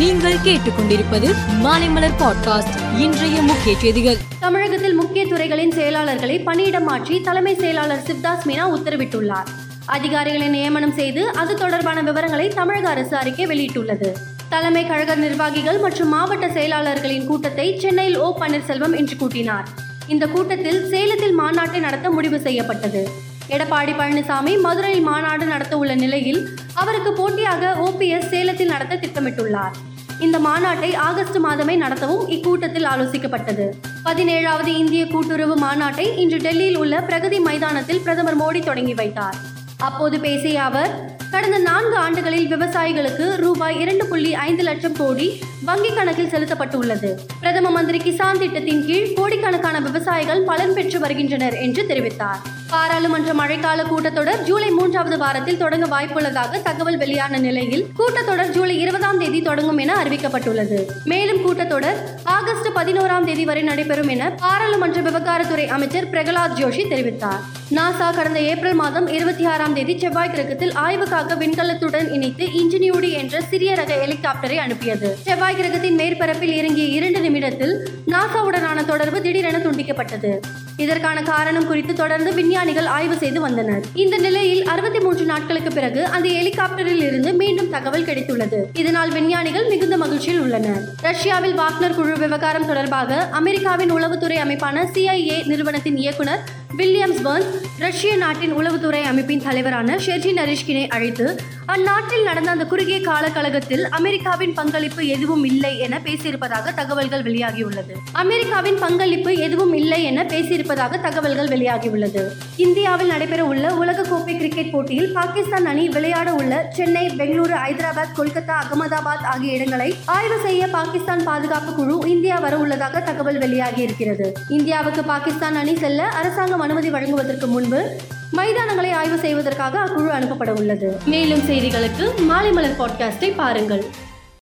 நீங்கள் கேட்டுக்கொண்டிருப்பது மாலைமலர் பாட்காஸ்ட். இன்றைய முக்கிய செய்திகள். தமிழகத்தில் முக்கிய துறைகளின் செயலாளர்களை பணியிடம் மாற்றி தலைமை செயலாளர் சிவ்தாஸ் மீனா உத்தரவிட்டுள்ளார். அதிகாரிகளை நியமனம் செய்து அது தொடர்பான விவரங்களை தமிழக அரசு அறிக்கை வெளியிட்டுள்ளது. தலைமை கழக நிர்வாகிகள் மற்றும் மாவட்ட செயலாளர்களின் கூட்டத்தை சென்னையில் ஓ பன்னீர்செல்வம் இன்று கூட்டினார். இந்த கூட்டத்தில் சேலத்தில் மாநாட்டை நடத்த முடிவு செய்யப்பட்டது. எடப்பாடி பழனிசாமி மதுரையில் மாநாடு நடத்த உள்ள நிலையில் அவருக்கு போட்டியாக ஓபிஎஸ் சேலத்தில் நடத்த திட்டமிட்டுள்ளார். இந்த மாநாட்டை ஆகஸ்ட் மாதமே நடத்தவும் இக்கூட்டத்தில் ஆலோசிக்கப்பட்டது. பதினேழாவது இந்திய கூட்டுறவு மாநாட்டை இன்று டெல்லியில் உள்ள பிரகதி மைதானத்தில் பிரதமர் மோடி தொடங்கி வைத்தார். அப்போது பேசிய அவர் கடந்த நான்கு ஆண்டுகளில் விவசாயிகளுக்கு ரூபாய் இரண்டு புள்ளி ஐந்து லட்சம் கோடி வங்கிக் கணக்கில் செலுத்தப்பட்டுள்ளது. பிரதம மந்திரி கிசான் திட்டத்தின் கீழ் கோடிக்கணக்கான விவசாயிகள் பலன் பெற்று வருகின்றனர் என்று தெரிவித்தார். பாராளுமன்ற மழைக்கால கூட்டத்தொடர் ஜூலை மூன்றாவது வாரத்தில் தொடங்க வாய்ப்புள்ளதாக தகவல் வெளியான நிலையில் கூட்டத்தொடர் ஜூலை இருபதாம் தேதி தொடங்கும் என அறிவிக்கப்பட்டுள்ளது. மேலும் கூட்டத்தொடர் ஆகஸ்ட் பதினோராம் தேதி வரை நடைபெறும் என பாராளுமன்ற விவகாரத்துறை அமைச்சர் பிரகலாத் ஜோஷி தெரிவித்தார். நாசா கடந்த ஏப்ரல் மாதம் இருபத்தி ஆறாம் தேதி செவ்வாய் கிரகத்தில் ஆய்வுக்காக விண்கலத்துடன் இணைத்து இன்ஜினியூடி என்ற சிறிய ரக ஹெலிகாப்டரை அனுப்பியது. செவ்வாய் கிரகத்தின் மேற்பரப்பில் இறங்கிய இரண்டு நிமிடத்தில் நாசாவுடனான தொடர்பு திடீரென துண்டிக்கப்பட்டது. இதற்கான காரணம் குறித்து தொடர்ந்து விஞ்ஞானிகள் ஆய்வு செய்து வந்தனர். இந்த நிலையில் அறுபத்தி மூன்று நாட்களுக்கு பிறகு அந்த ஹெலிகாப்டரில் இருந்து மீண்டும் தகவல் கிடைத்துள்ளது. இதனால் விஞ்ஞானிகள் மிகுந்த மகிழ்ச்சியில் உள்ளனர். ரஷ்யாவில் வாக்னர் குழு விவகாரம் தொடர்பாக அமெரிக்காவின் உளவுத்துறை அமைப்பான சிஐஏ நிறுவனத்தின் இயக்குனர் வில்லியம்ஸ் பர்ன் ரஷ்ய நாட்டின் உளவுத்துறை அமைப்பின் தலைவரான ஷெர்ஜி நரிஷ்கினை அழைத்து அந்நாட்டில் நடந்த அந்த குறுகிய காலகழகத்தில் அமெரிக்காவின் பங்களிப்பு எதுவும் இல்லை என பேசியிருப்பதாக தகவல்கள் வெளியாகியுள்ளது. அமெரிக்காவின் பங்களிப்பு எதுவும் இல்லை என பேசியிருப்பதாக தகவல்கள் வெளியாகியுள்ளது. இந்தியாவில் நடைபெற உள்ள உலகக்கோப்பை கிரிக்கெட் போட்டியில் பாகிஸ்தான் அணி விளையாட உள்ள சென்னை பெங்களூரு ஹைதராபாத் கொல்கத்தா அகமதாபாத் ஆகிய இடங்களை ஆய்வு செய்ய பாகிஸ்தான் பாதுகாப்பு குழு இந்தியா வர உள்ளதாக தகவல் வெளியாகி இருக்கிறது இந்தியாவுக்கு பாகிஸ்தான் அணி செல்ல அரசாங்கம் அனுமதி வழங்குவதற்கு முன்பு மைதானங்களை ஆய்வு செய்வதற்காக அக்குழு அனுப்பப்பட உள்ளது மேலும் செய்திகளுக்கு மாலை மலர் பாட்காஸ்டை பாருங்கள்.